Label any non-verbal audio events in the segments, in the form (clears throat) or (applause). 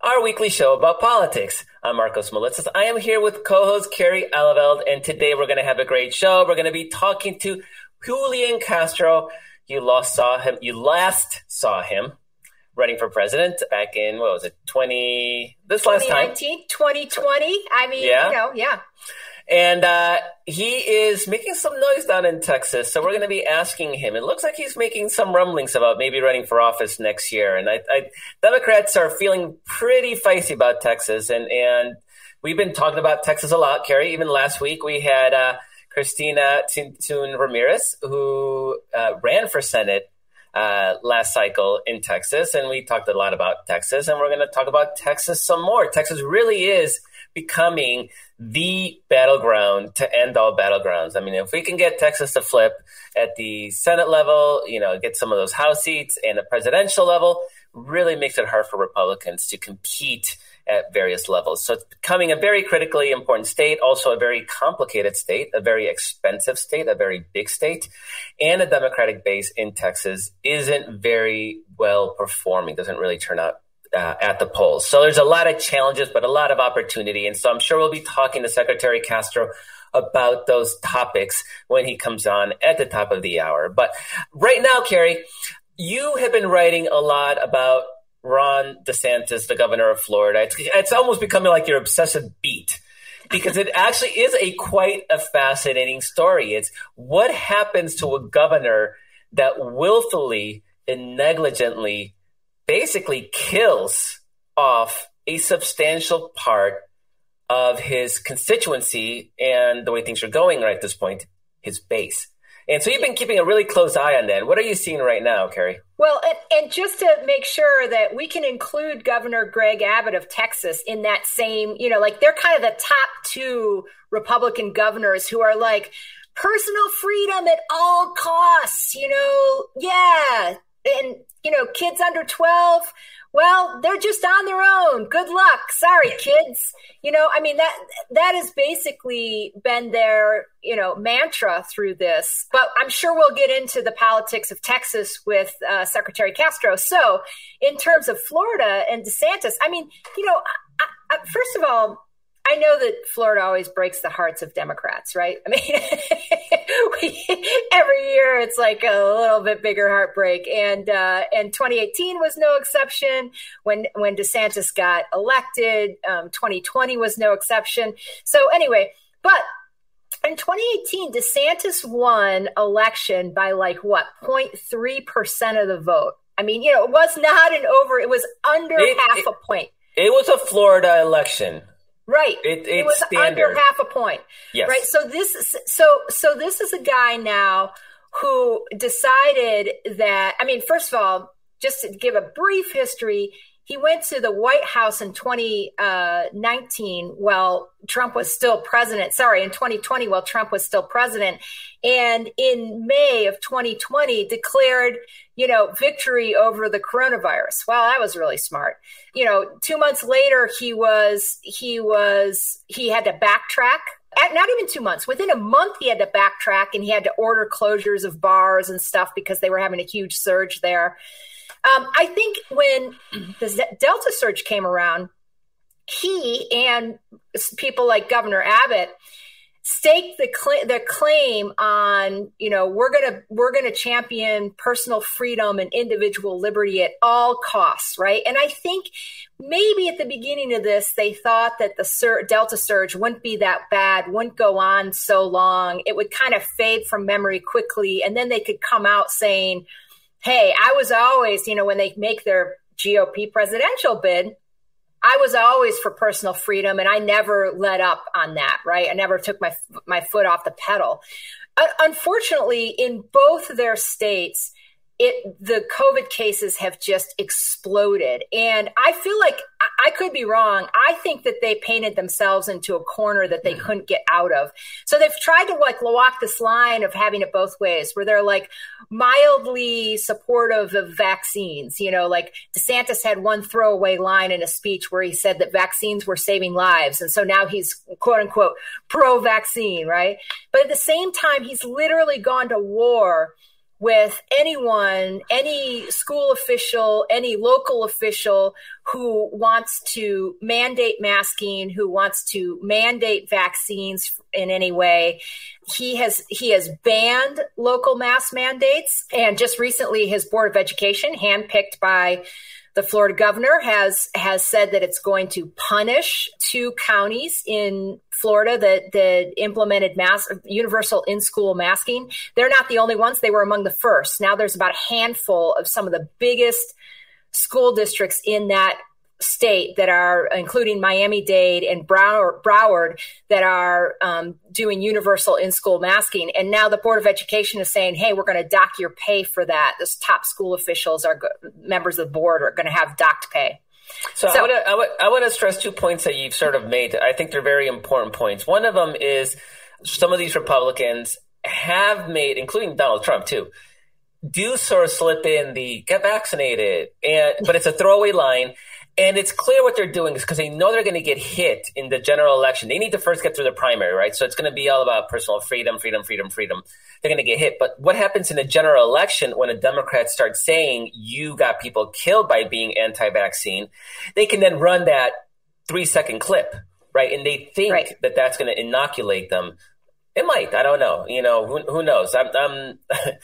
our weekly show about politics. I'm Markos Moulitsas. I am here with co-host Kerry Eleveld, and today we're going to have a great show. We're going to be talking to Julian Castro. You last saw him. You last saw him running for president back in what was it 20 this last time 2020 i mean yeah. you know yeah and uh, he is making some noise down in Texas. So we're going to be asking him. It looks like he's making some rumblings about maybe running for office next year. And I, I, Democrats are feeling pretty feisty about Texas. And, and we've been talking about Texas a lot, Kerry. Even last week we had uh, Cristina Tzintzún Ramirez, who uh, ran for Senate uh, last cycle in Texas, and we talked a lot about Texas, and we're going to talk about Texas some more. Texas really is becoming the battleground to end all battlegrounds. I mean, if we can get Texas to flip at the Senate level, you know, get some of those House seats and the presidential level, really makes it hard for Republicans to compete at various levels. So it's becoming a very critically important state, also a very complicated state, a very expensive state, a very big state, and a Democratic base in Texas isn't very well performing, doesn't really turn out uh, at the polls. So there's a lot of challenges, but a lot of opportunity. And so I'm sure we'll be talking to Secretary Castro about those topics when he comes on at the top of the hour. But right now, Kerry, you have been writing a lot about Ron DeSantis, the governor of Florida. It's, it's almost becoming like your obsessive beat because it actually is a quite a fascinating story. It's what happens to a governor that willfully and negligently basically kills off a substantial part of his constituency and the way things are going right at this point, his base. And so you've been keeping a really close eye on that. What are you seeing right now, Kerry? Well, and, and, just to make sure that we can include Governor Greg Abbott of Texas in that same, you know, like they're kind of the top two Republican governors who are like personal freedom at all costs, you know, yeah. And you know, kids under 12, well, they're just on their own. Good luck. Sorry, kids. You know, I mean that that has basically been their, you know, mantra through this. But I'm sure we'll get into the politics of Texas with uh, Secretary Castro. So, in terms of Florida and DeSantis, I mean, you know, I, I, first of all, I know that Florida always breaks the hearts of Democrats, right? I mean, (laughs) we, every year it's like a little bit bigger heartbreak, and uh, and 2018 was no exception. When when DeSantis got elected, um, 2020 was no exception. So anyway, but in 2018, DeSantis won election by like what 0.3 percent of the vote. I mean, you know, it was not an over; it was under it, half it, a point. It was a Florida election. Right. It, it was standard. under half a point. Yes. Right. So this is so so this is a guy now who decided that I mean, first of all, just to give a brief history, he went to the White House in 2019 while Trump was still president. Sorry, in 2020 while Trump was still president. And in May of 2020 declared, you know, victory over the coronavirus. Well, that was really smart. You know, two months later, he was, he was, he had to backtrack not even two months. Within a month, he had to backtrack and he had to order closures of bars and stuff because they were having a huge surge there. Um, I think when the Delta surge came around, he and people like Governor Abbott staked the cl- the claim on you know we're gonna we're gonna champion personal freedom and individual liberty at all costs right? And i think maybe at the beginning of this they thought that the sur- delta surge wouldn't be that bad wouldn't go on so long. It would kind of fade from memory quickly and then they could come out saying hey, I was always, you know, when they make their GOP presidential bid, I was always for personal freedom and I never let up on that, right? I never took my my foot off the pedal. Uh, unfortunately, in both their states, it the COVID cases have just exploded. And I feel like I could be wrong. I think that they painted themselves into a corner that they mm. couldn't get out of. So they've tried to like walk this line of having it both ways, where they're like mildly supportive of vaccines. You know, like DeSantis had one throwaway line in a speech where he said that vaccines were saving lives. And so now he's quote unquote pro vaccine, right? But at the same time, he's literally gone to war with anyone, any school official, any local official who wants to mandate masking, who wants to mandate vaccines in any way. He has he has banned local mask mandates, and just recently, his board of education, handpicked by the Florida governor has has said that it's going to punish two counties in Florida that that implemented mass universal in school masking. They're not the only ones; they were among the first. Now there's about a handful of some of the biggest school districts in that state that are including Miami Dade and Broward that are um, doing universal in-school masking, and now the Board of Education is saying, "Hey, we're going to dock your pay for that." This top school officials are members of the board are going to have docked pay. So, so I want to I want to stress two points that you've sort of made. I think they're very important points. One of them is some of these Republicans have made, including Donald Trump too, do sort of slip in the get vaccinated, and but it's a throwaway line. And it's clear what they're doing is because they know they're going to get hit in the general election. They need to first get through the primary, right? So it's going to be all about personal freedom, freedom, freedom, freedom. They're going to get hit. But what happens in the general election when a Democrat starts saying you got people killed by being anti-vaccine? They can then run that three second clip, right? And they think right. that that's going to inoculate them. It might. I don't know. You know, who, who knows? I'm, I'm (laughs)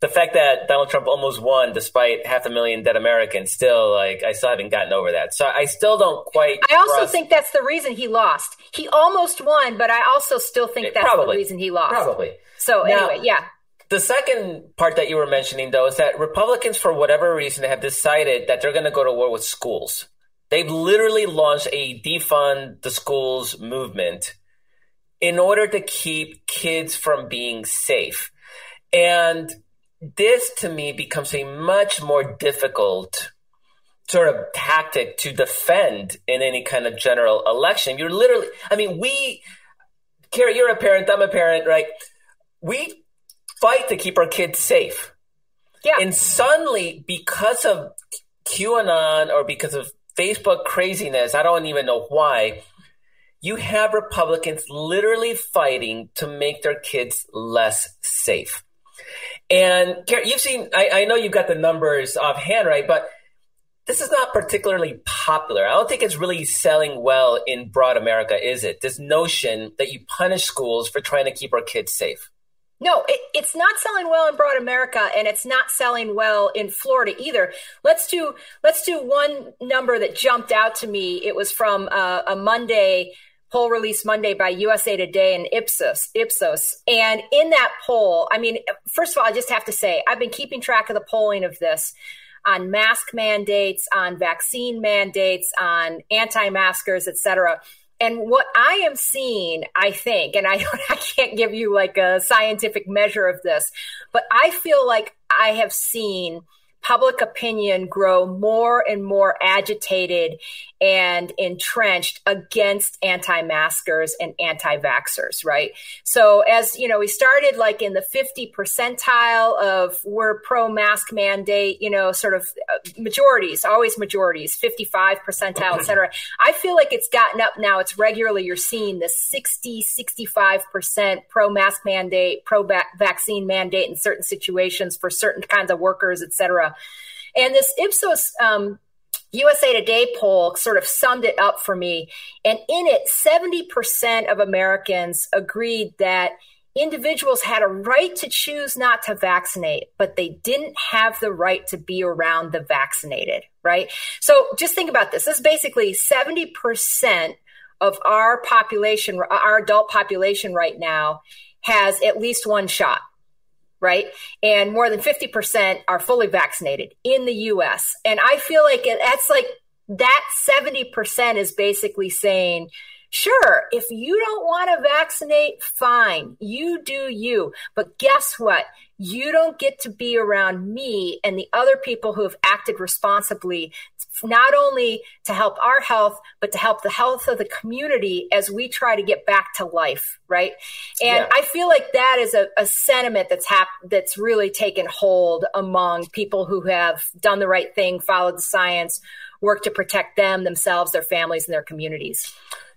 the fact that Donald Trump almost won despite half a million dead Americans, still like I still haven't gotten over that. So I still don't quite. I also trust. think that's the reason he lost. He almost won, but I also still think that's probably, the reason he lost. Probably. So now, anyway, yeah. The second part that you were mentioning, though, is that Republicans, for whatever reason, have decided that they're going to go to war with schools. They've literally launched a defund the schools movement in order to keep kids from being safe. And this to me becomes a much more difficult sort of tactic to defend in any kind of general election. You're literally, I mean, we, Kara, you're a parent, I'm a parent, right? We fight to keep our kids safe. Yeah. And suddenly, because of QAnon or because of Facebook craziness, I don't even know why, you have Republicans literally fighting to make their kids less safe. And you've seen, I, I know you've got the numbers offhand, right? But this is not particularly popular. I don't think it's really selling well in broad America, is it? This notion that you punish schools for trying to keep our kids safe. No, it, it's not selling well in broad America, and it's not selling well in Florida either. Let's do let's do one number that jumped out to me. It was from uh, a Monday poll released Monday by USA Today and Ipsos. Ipsos. And in that poll, I mean, first of all, I just have to say, I've been keeping track of the polling of this on mask mandates, on vaccine mandates, on anti-maskers, et cetera. And what I am seeing, I think, and I (laughs) I can't give you like a scientific measure of this, but I feel like I have seen public opinion grow more and more agitated and entrenched against anti-maskers and anti-vaxxers, right? So as, you know, we started like in the 50 percentile of we're pro-mask mandate, you know, sort of uh, majorities, always majorities, 55 percentile, et cetera. I feel like it's gotten up now. It's regularly, you're seeing the 60, 65% pro-mask mandate, pro-vaccine mandate in certain situations for certain kinds of workers, et cetera. And this Ipsos um, USA Today poll sort of summed it up for me. And in it, 70% of Americans agreed that individuals had a right to choose not to vaccinate, but they didn't have the right to be around the vaccinated, right? So just think about this. This is basically 70% of our population, our adult population right now has at least one shot right? And more than 50% are fully vaccinated in the US. And I feel like that's like that 70% is basically saying, Sure, if you don't want to vaccinate, fine, you do you. But guess what? You don't get to be around me and the other people who have acted responsibly, not only to help our health, but to help the health of the community as we try to get back to life, right? And yeah. I feel like that is a, a sentiment that's hap- that's really taken hold among people who have done the right thing, followed the science, worked to protect them, themselves, their families, and their communities.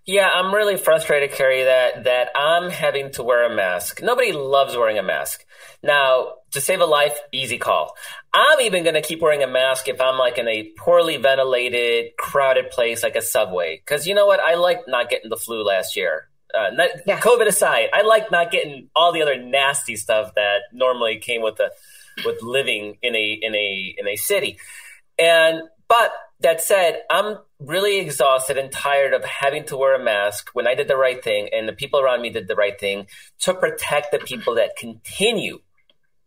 Yeah, I'm really frustrated, Kerry, that that I'm having to wear a mask. Nobody loves wearing a mask. Now, to save a life, easy call. I'm even going to keep wearing a mask if I'm like in a poorly ventilated, crowded place like a subway. Because you know what? I like not getting the flu last year. Uh, not, yeah. COVID aside, I like not getting all the other nasty stuff that normally came with the with living in a in a in a city. And but that said, I'm really exhausted and tired of having to wear a mask when I did the right thing and the people around me did the right thing to protect the people that continue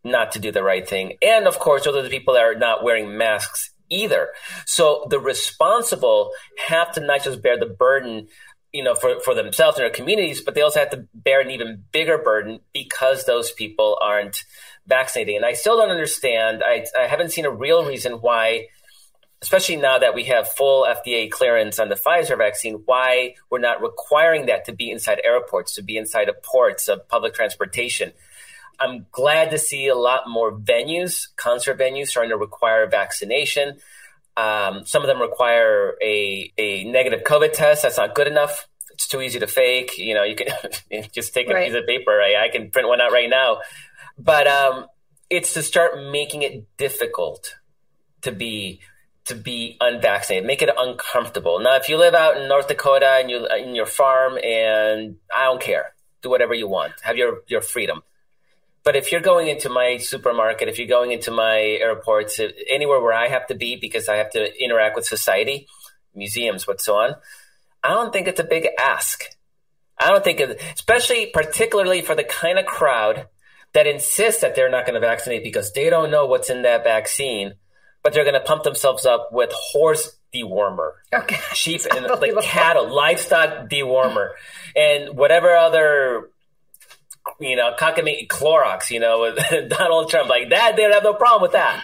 not to do the right thing. And of course, those are the people that are not wearing masks either. So the responsible have to not just bear the burden you know, for, for themselves and their communities, but they also have to bear an even bigger burden because those people aren't vaccinating. And I still don't understand. I, I haven't seen a real reason why especially now that we have full FDA clearance on the Pfizer vaccine, why we're not requiring that to be inside airports, to be inside of ports, of public transportation. I'm glad to see a lot more venues, concert venues, starting to require vaccination. Um, some of them require a, a negative COVID test. That's not good enough. It's too easy to fake. You know, you can (laughs) just take a right. piece of paper. Right? I can print one out right now. But um, it's to start making it difficult to be to be unvaccinated, make it uncomfortable. Now, if you live out in North Dakota and you in your farm, and I don't care, do whatever you want, have your your freedom. But if you're going into my supermarket, if you're going into my airports, anywhere where I have to be because I have to interact with society, museums, what's so on, I don't think it's a big ask. I don't think, especially particularly for the kind of crowd that insists that they're not going to vaccinate because they don't know what's in that vaccine but they're going to pump themselves up with horse dewormer, okay. (laughs) sheep and like cattle, livestock dewormer, and whatever other you know cockamamie Clorox, you know, with (laughs) Donald Trump like that. They don't have no problem with that.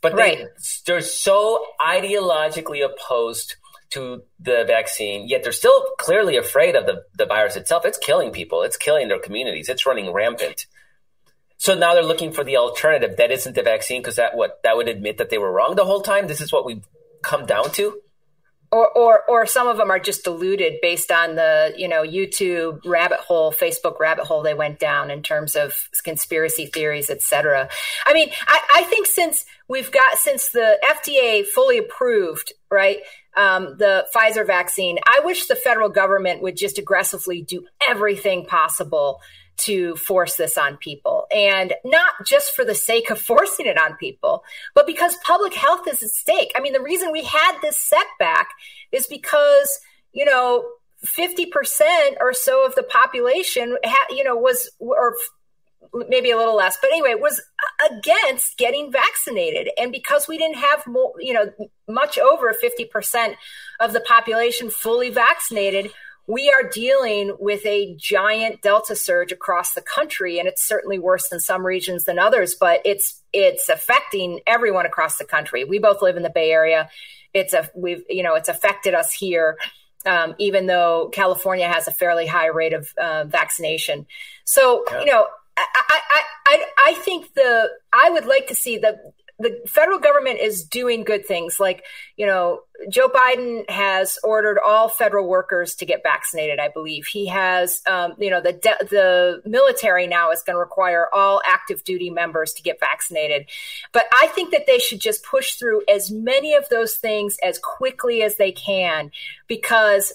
But right. they, they're so ideologically opposed to the vaccine, yet they're still clearly afraid of the, the virus itself. It's killing people. It's killing their communities. It's running rampant. So now they're looking for the alternative that isn't the vaccine because that what that would admit that they were wrong the whole time. This is what we've come down to. Or, or, or some of them are just deluded based on the you know YouTube rabbit hole, Facebook rabbit hole they went down in terms of conspiracy theories, etc. I mean, I, I think since we've got since the FDA fully approved right um, the Pfizer vaccine, I wish the federal government would just aggressively do everything possible to force this on people and not just for the sake of (laughs) forcing it on people, but because public health is at stake. I mean, the reason we had this setback is because, you know, 50% or so of the population, ha- you know, was, or maybe a little less, but anyway, was against getting vaccinated. And because we didn't have more, you know, much over 50% of the population fully vaccinated, we are dealing with a giant delta surge across the country and it's certainly worse in some regions than others but it's it's affecting everyone across the country. We both live in the bay area. It's a we've you know it's affected us here um, even though california has a fairly high rate of uh, vaccination. So yeah. you know I, I, I, I think the I would like to see the the federal government is doing good things. Like you know joe biden has ordered all federal workers to get vaccinated i believe. He has um, you know the de- the military now is going to require all active duty members to get vaccinated. But i think that they should just push through as many of those things as quickly as they can because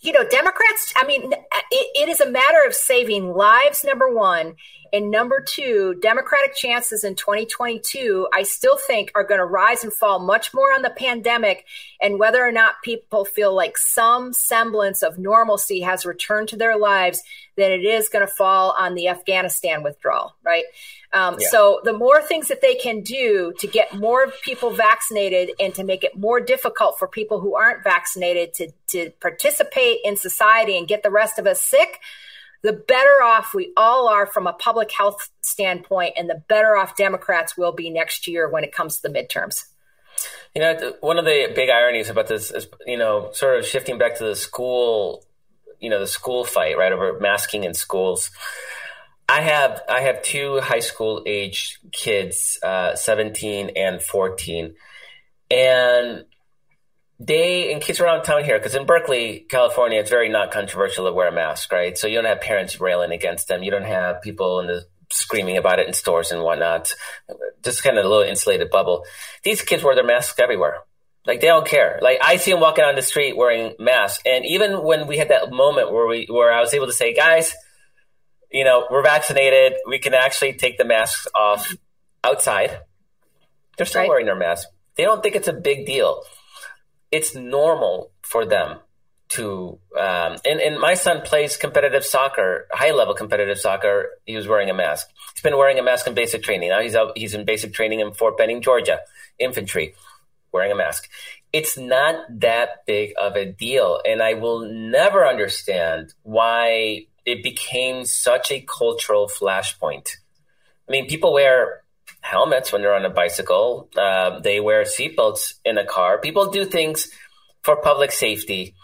you know democrats i mean it, it is a matter of saving lives number one And number two, Democratic chances in 2022, I still think are going to rise and fall much more on the pandemic and whether or not people feel like some semblance of normalcy has returned to their lives than it is going to fall on the Afghanistan withdrawal, right? Um, yeah. So the more things that they can do to get more people vaccinated and to make it more difficult for people who aren't vaccinated to, to participate in society and get the rest of us sick, the better off we all are from a public health standpoint and the better off Democrats will be next year when it comes to the midterms. You know, one of the big ironies about this is, you know, sort of shifting back to the school, you know, the school fight, right, over masking in schools. I have I have two high school age kids, uh, seventeen and fourteen, and they and kids around town here because in Berkeley, California, it's very not controversial to wear a mask, right? So you don't have parents railing against them. You don't have people in the screaming about it in stores and whatnot. Just kind of a little insulated bubble. These kids wear their masks everywhere. Like they don't care. Like I see them walking on the street wearing masks, and even when we had that moment where we where I was able to say, guys you know, we're vaccinated. We can actually take the masks off outside. They're still right. wearing their masks. They don't think it's a big deal. It's normal for them to. Um, and, and my son plays competitive soccer, high level competitive soccer. He was wearing a mask. He's been wearing a mask in basic training. Now he's out, he's in basic training in Fort Benning, Georgia, infantry, wearing a mask. It's not that big of a deal. And I will never understand why it became such a cultural flashpoint. I mean, people wear helmets when they're on a bicycle. Uh, they wear seatbelts in a car. People do things for public safety.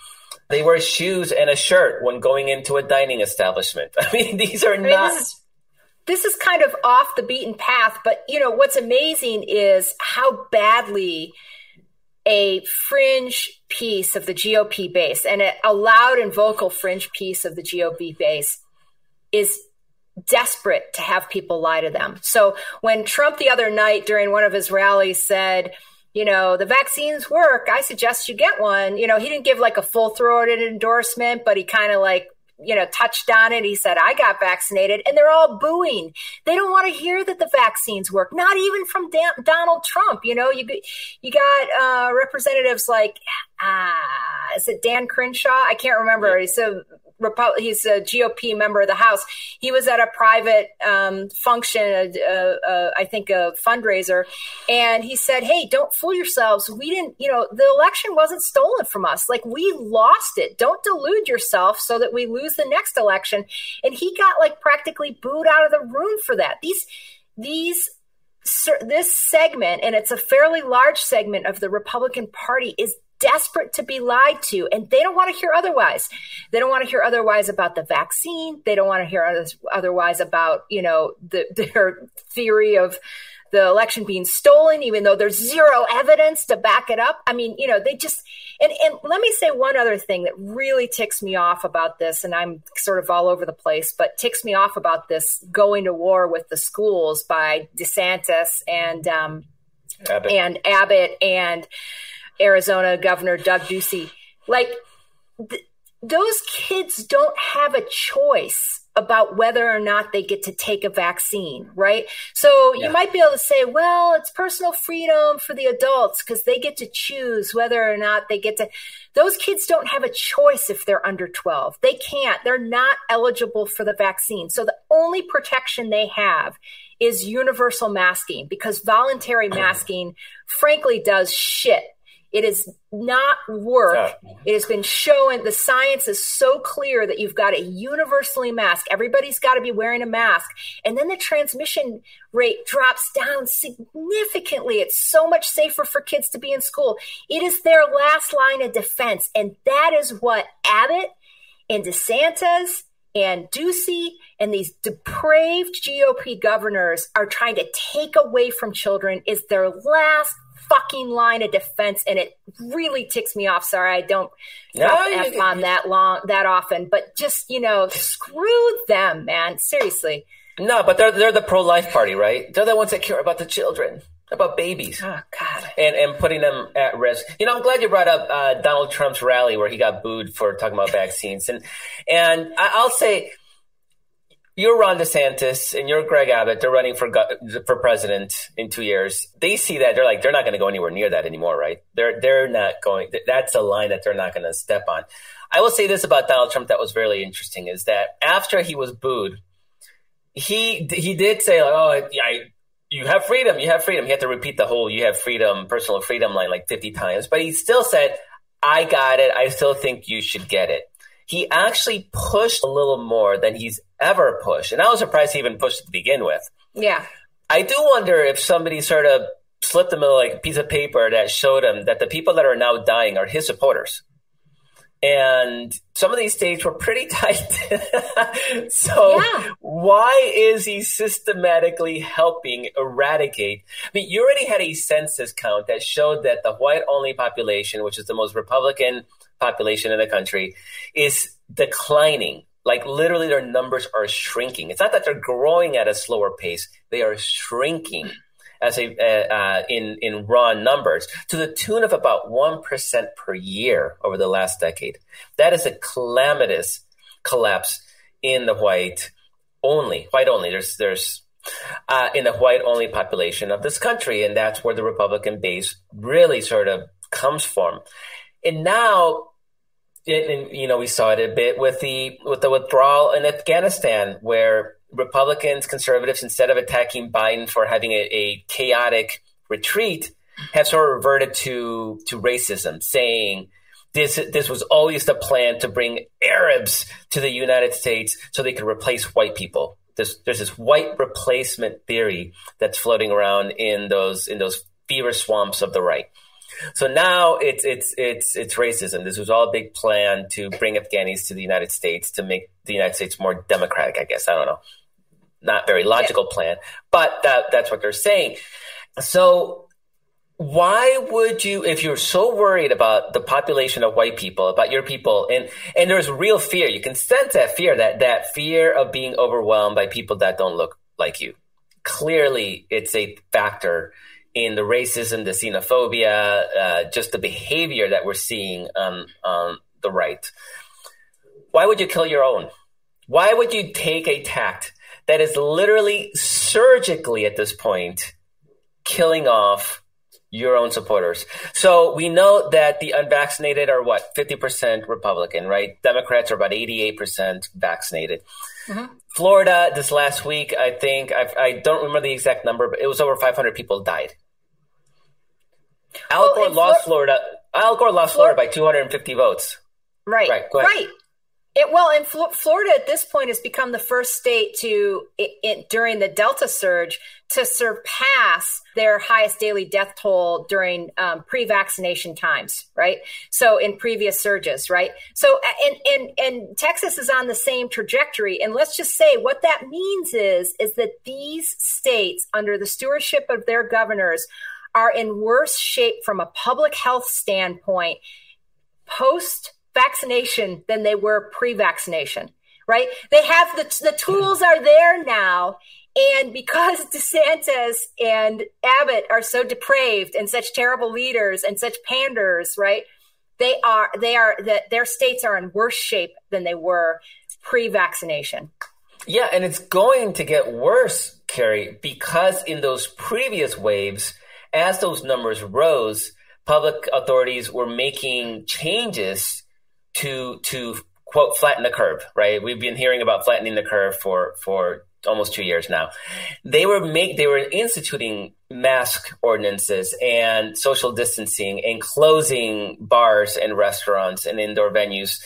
They wear shoes and a shirt when going into a dining establishment. (laughs) I mean, these are I mean, not. This is, this is kind of off the beaten path, but you know what's amazing is how badly a fringe piece of the GOP base and a loud and vocal fringe piece of the GOP base is desperate to have people lie to them. So when Trump the other night during one of his rallies said, you know, the vaccines work, I suggest you get one. You know, he didn't give like a full throated endorsement, but he kind of like you know, touched on it. He said, I got vaccinated and they're all booing. They don't want to hear that the vaccines work, not even from Dan- Donald Trump. You know, you, you got uh, representatives like, uh, is it Dan Crenshaw? I can't remember. He's a He's a GOP member of the House. He was at a private um, function, uh, uh, I think a fundraiser, and he said, "Hey, don't fool yourselves. We didn't, you know, the election wasn't stolen from us. Like we lost it. Don't delude yourself so that we lose the next election." And he got like practically booed out of the room for that. These these this segment, and it's a fairly large segment of the Republican Party, is desperate to be lied to and they don't want to hear otherwise. They don't want to hear otherwise about the vaccine. They don't want to hear otherwise about you know the, (laughs) their theory of the election being stolen even though there's zero evidence to back it up. I mean you know they just and, and let me say one other thing that really ticks me off about this and i'm sort of all over the place but ticks me off about this going to war with the schools by desantis and um, abbott. and abbott and Arizona Governor Doug Ducey. Like, th- those kids don't have a choice about whether or not they get to take a vaccine, right? So yeah. you might be able to say, well, it's personal freedom for the adults because they get to choose whether or not they get to. Those kids don't have a choice if they're under 12. They can't. They're not eligible for the vaccine. So the only protection they have is universal masking because voluntary (clears throat) masking, frankly, does shit it is not work. It has been shown. The science is so clear that you've got to universally mask. Everybody's got to be wearing a mask. And then the transmission rate drops down significantly. It's so much safer for kids to be in school. It is their last line of defense. And that is what Abbott and DeSantis and Ducey and these depraved GOP governors are trying to take away from children is their last fucking line of defense, and it really ticks me off. Sorry, I don't no, f on that long that often, but just you know, screw them, man. Seriously. No, but they're they're the pro life party, right? They're the ones that care about the children about babies. Oh God! And and putting them at risk. You know, I'm glad you brought up uh, Donald Trump's rally where he got booed for talking about vaccines. And and I, will say, you're Ron DeSantis and you're Greg Abbott. They're running for for president in two years. They see that they're like they're not going to go anywhere near that anymore, right? They're they're not going. That's a line that they're not going to step on. I will say this about Donald Trump that was really interesting is that after he was booed, he he did say like, oh, I, you have freedom, you have freedom. He had to repeat the whole "you have freedom," personal freedom line like fifty times, but he still said, "I got it. I still think you should get it." He actually pushed a little more than he's ever pushed, and I was surprised he even pushed to begin with. Yeah, I do wonder if somebody sort of slipped him a like a piece of paper that showed him that the people that are now dying are his supporters and some of these states were pretty (laughs) tight. (laughs) so yeah. why is he systematically helping eradicate? I mean, you already had a census count that showed that the white only population, which is the most Republican population in the country, is declining. Like literally their numbers are shrinking. It's not that they're growing at a slower pace. They are shrinking as a uh, uh, in in raw numbers to the tune of about one percent per year over the last decade. That is a calamitous collapse in the white only white only. There's there's uh, in the white only population of this country, and that's where the Republican base really sort of comes from. And now and, you know we saw it a bit with the with the withdrawal in Afghanistan, where Republicans, conservatives, instead of attacking Biden for having a, a chaotic retreat, have sort of reverted to to racism, saying this this was always the plan to bring Arabs to the United States so they could replace white people. There's, there's this white replacement theory that's floating around in those in those fever swamps of the right. So now it's it's it's it's racism. This was all a big plan to bring Afghanis to the United States to make the United States more democratic. I guess I don't know, not very logical yeah. plan, but that that's what they're saying. So why would you if you're so worried about the population of white people about your people and and there's real fear you can sense that fear that that fear of being overwhelmed by people that don't look like you clearly it's a factor in the racism, the xenophobia, uh, just the behavior that we're seeing on, on the right. Why would you kill your own? Why would you take a tact that is literally surgically at this point killing off your own supporters? So we know that the unvaccinated are what, 50% Republican, right? Democrats are about 88% vaccinated. Mm-hmm. Florida, this last week, I think, I've, I do not remember the exact number, but it was over 500 people died Al Gore well, lost Florida. Al Gore lost Florida, Florida by 250 votes. Right. Right. Right. It, well, and Florida at this point has become the first state to, it, it, during the Delta surge, to surpass their highest daily death toll during um, pre-vaccination times, right? So in previous surges, right? So and and and Texas is on the same trajectory. And let's just say what that means is is that these states, under the stewardship of their governors, are in worse shape from a public health standpoint post vaccination than they were pre vaccination, right? They have the, the tools are there now. And because (laughs) DeSantis and Abbott are so depraved and such terrible leaders and such panders, right? They are, they are, that their states are in worse shape than they were pre vaccination. Yeah. And it's going to get worse, Kerry, because in those previous waves, as those numbers rose, public authorities were making changes to to quote flatten the curve. Right? We've been hearing about flattening the curve for for almost two years now. They were make they were instituting mask ordinances and social distancing and closing bars and restaurants and indoor venues.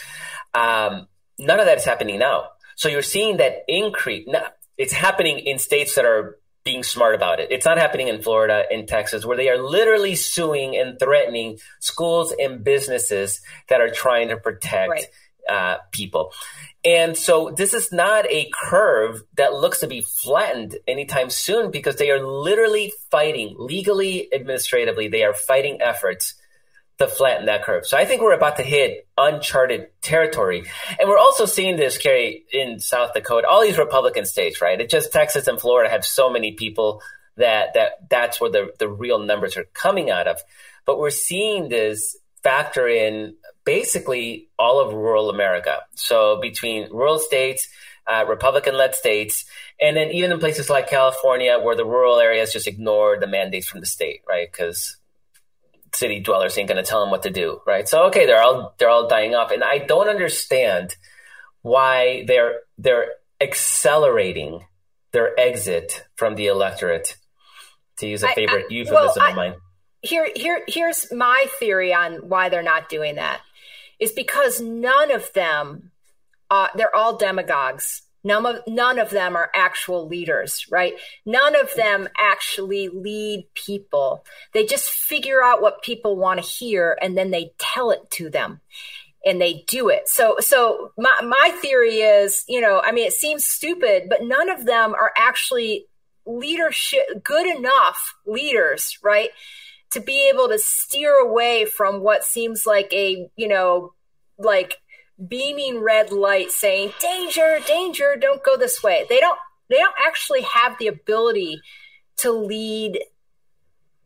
Um, none of that is happening now. So you're seeing that increase. Now, it's happening in states that are being smart about it. It's not happening in Florida, in Texas, where they are literally suing and threatening schools and businesses that are trying to protect right. uh, people. And so this is not a curve that looks to be flattened anytime soon because they are literally fighting legally, administratively, they are fighting efforts to flatten that curve. So I think we're about to hit uncharted territory. And we're also seeing this Kerry in South Dakota, all these Republican states, right? It's just Texas and Florida have so many people that that that's where the, the real numbers are coming out of. But we're seeing this factor in basically all of rural America. So between rural states, uh, Republican led states. And then even in places like California, where the rural areas just ignore the mandates from the state, right? Because city dwellers ain't going to tell them what to do, right? So okay, they're all they're all dying off, and I don't understand why they're they're accelerating their exit from the electorate. To use a favorite I, I, euphemism well, of mine. Here, here, here's my theory on why they're not doing that. Is because none of them, uh, they're all demagogues. None of, none of them are actual leaders, right? None of them actually lead people. They just figure out what people want to hear and then they tell it to them and they do it. So, so my, my theory is, you know, I mean, it seems stupid, but none of them are actually leadership, good enough leaders, right? To be able to steer away from what seems like a, you know, like beaming red light saying, danger, danger, don't go this way. They don't, they don't actually have the ability to lead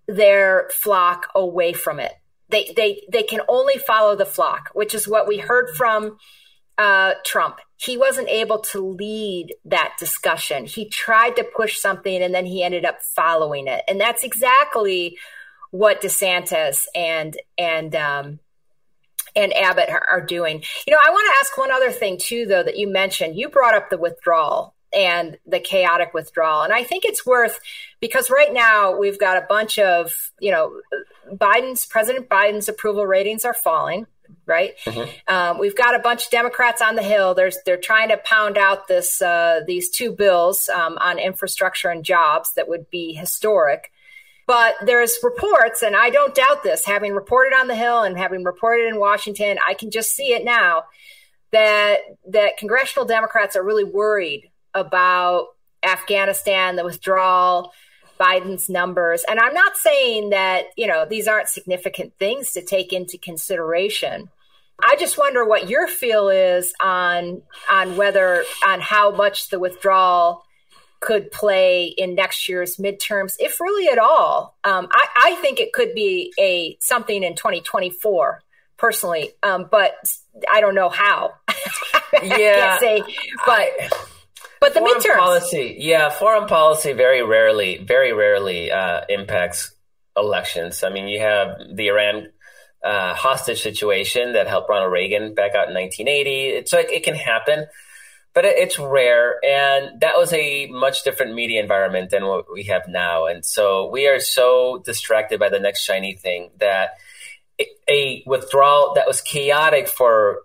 their flock away from it they they they can only follow the flock, which is what we heard from uh, Trump. He wasn't able to lead that discussion. He tried to push something and then he ended up following it, and that's exactly what DeSantis and and um, and Abbott are, doing. You know, I want to ask one other thing too, though, that you mentioned. You brought up the withdrawal and the chaotic withdrawal. And I think it's worth because right now we've got a bunch of, you know, Biden's President Biden's approval ratings are falling. Right, mm-hmm. um, we've got a bunch of Democrats on the Hill. There's they're trying to pound out this uh, these two bills um, on infrastructure and jobs that would be historic. But there's reports, and I don't doubt this, having reported on the Hill and having reported in Washington, I can just see it now that that congressional Democrats are really worried about Afghanistan, the withdrawal, Biden's numbers. And I'm not saying that, you know, these aren't significant things to take into consideration. I just wonder what your feel is on on whether on how much the withdrawal could play in next year's midterms, if really at all. Um, I, I, think it could be a something in 2024 personally, um, but I don't know how. (laughs) Yeah, say, but. I, but the foreign midterms. policy, yeah, foreign policy very rarely, very rarely uh, impacts elections. I mean, you have the Iran uh, hostage situation that helped Ronald Reagan back out in 1980. It's like it can happen, but it, it's rare. And that was a much different media environment than what we have now. And so we are so distracted by the next shiny thing that a withdrawal that was chaotic for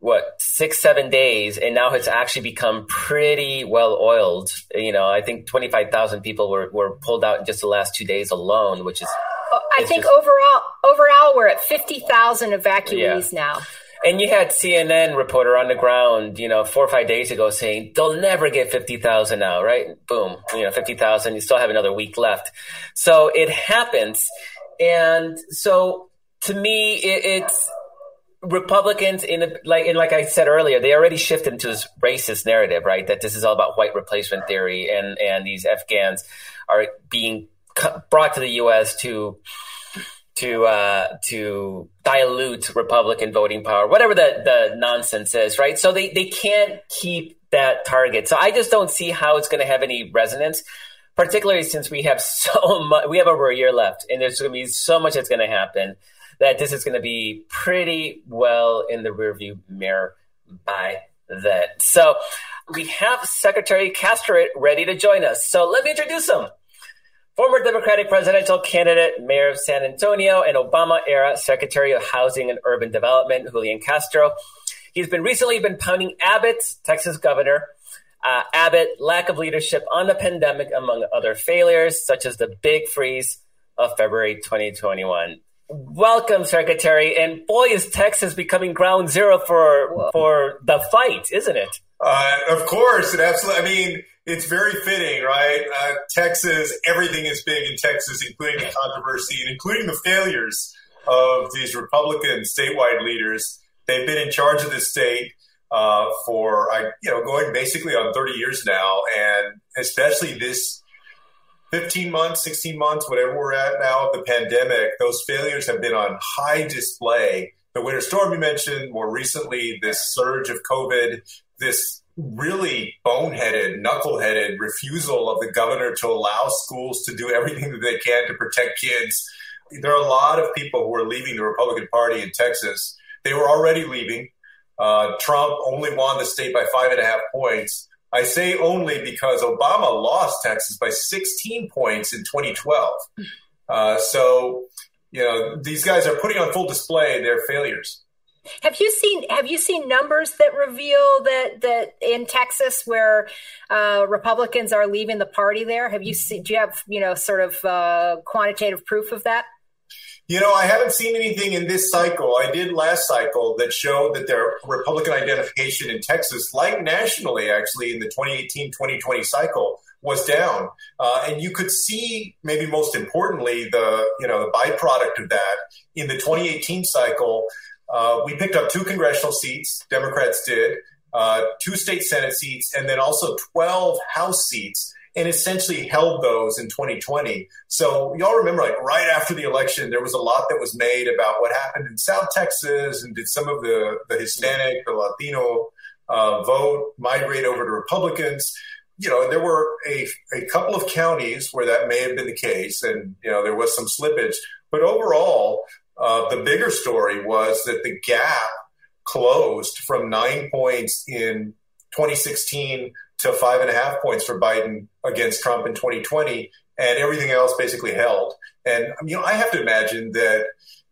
what six seven days and now it's actually become pretty well oiled you know i think 25000 people were, were pulled out in just the last two days alone which is oh, i think just, overall overall we're at 50000 evacuees yeah. now and you had cnn reporter on the ground you know four or five days ago saying they'll never get 50000 now right boom you know 50000 you still have another week left so it happens and so to me it, it's Republicans in like and like I said earlier, they already shifted into this racist narrative, right? That this is all about white replacement theory, and and these Afghans are being brought to the U.S. to to uh, to dilute Republican voting power, whatever the the nonsense is, right? So they they can't keep that target. So I just don't see how it's going to have any resonance, particularly since we have (laughs) so much. We have over a year left, and there's going to be so much that's going to happen that this is going to be pretty well in the rearview mirror by then. So we have Secretary Castro ready to join us. So let me introduce him. Former Democratic presidential candidate, mayor of San Antonio, and Obama era Secretary of Housing and Urban Development, Julian Castro. He's been recently been pounding Abbott, Texas governor, uh, Abbott, lack of leadership on the pandemic, among other failures, such as the big freeze of February 2021. Welcome, Secretary. And boy, is Texas becoming ground zero for Whoa. for the fight, isn't it? Uh, of course, it absolutely. I mean, it's very fitting, right? Uh, Texas, everything is big in Texas, including the controversy and including the failures of these Republican statewide leaders. They've been in charge of the state uh, for, you know, going basically on 30 years now, and especially this 15 months, 16 months, whatever we're at now of the pandemic, those failures have been on high display. The winter storm you mentioned, more recently, this surge of COVID, this really boneheaded, knuckleheaded refusal of the governor to allow schools to do everything that they can to protect kids. There are a lot of people who are leaving the Republican Party in Texas. They were already leaving. Uh, Trump only won the state by five and a half points. I say only because Obama lost Texas by 16 points in 2012. Uh, so, you know, these guys are putting on full display their failures. Have you seen Have you seen numbers that reveal that that in Texas where uh, Republicans are leaving the party? There, have you seen? Do you have you know sort of uh, quantitative proof of that? You know, I haven't seen anything in this cycle. I did last cycle that showed that their Republican identification in Texas, like nationally, actually, in the 2018 2020 cycle, was down. Uh, and you could see, maybe most importantly, the you know the byproduct of that in the 2018 cycle. Uh, we picked up two congressional seats, Democrats did, uh, two state Senate seats, and then also 12 House seats and essentially held those in 2020. So y'all remember, like right after the election, there was a lot that was made about what happened in South Texas, and did some of the the Hispanic, the Latino uh, vote migrate over to Republicans? You know, there were a a couple of counties where that may have been the case, and you know there was some slippage. But overall, uh, the bigger story was that the gap closed from nine points in 2016 to five and a half points for Biden against Trump in 2020, and everything else basically held. And you know, I have to imagine that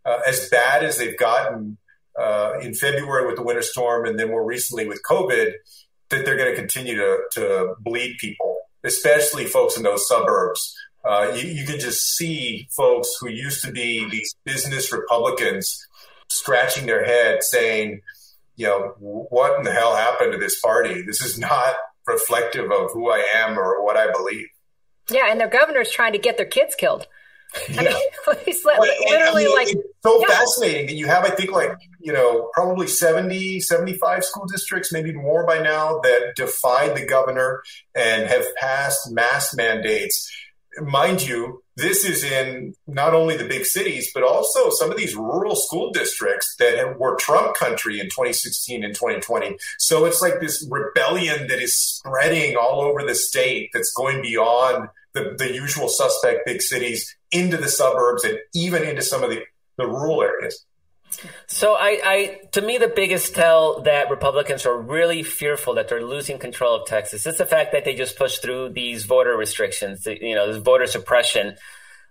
uh, as bad as they've gotten uh, in February with the winter storm, and then more recently with COVID, that they're going to continue to, to bleed people, especially folks in those suburbs. Uh, you, you can just see folks who used to be these business Republicans scratching their head saying, you know, what in the hell happened to this party? This is not reflective of who I am or what I believe. Yeah, and their governor's trying to get their kids killed. Yeah. (laughs) I mean, he's literally I mean, like so yeah. fascinating that you have, I think, like you know, probably 70, 75 school districts, maybe more by now, that defied the governor and have passed mask mandates mind you, this is in not only the big cities, but also some of these rural school districts that were Trump country in 2016 and 2020. So it's like this rebellion that is spreading all over the state that's going beyond the, the usual suspect big cities into the suburbs and even into some of the, the rural areas. So I, I, to me, the biggest tell that Republicans are really fearful that they're losing control of Texas is the fact that they just pushed through these voter restrictions, you know, this voter suppression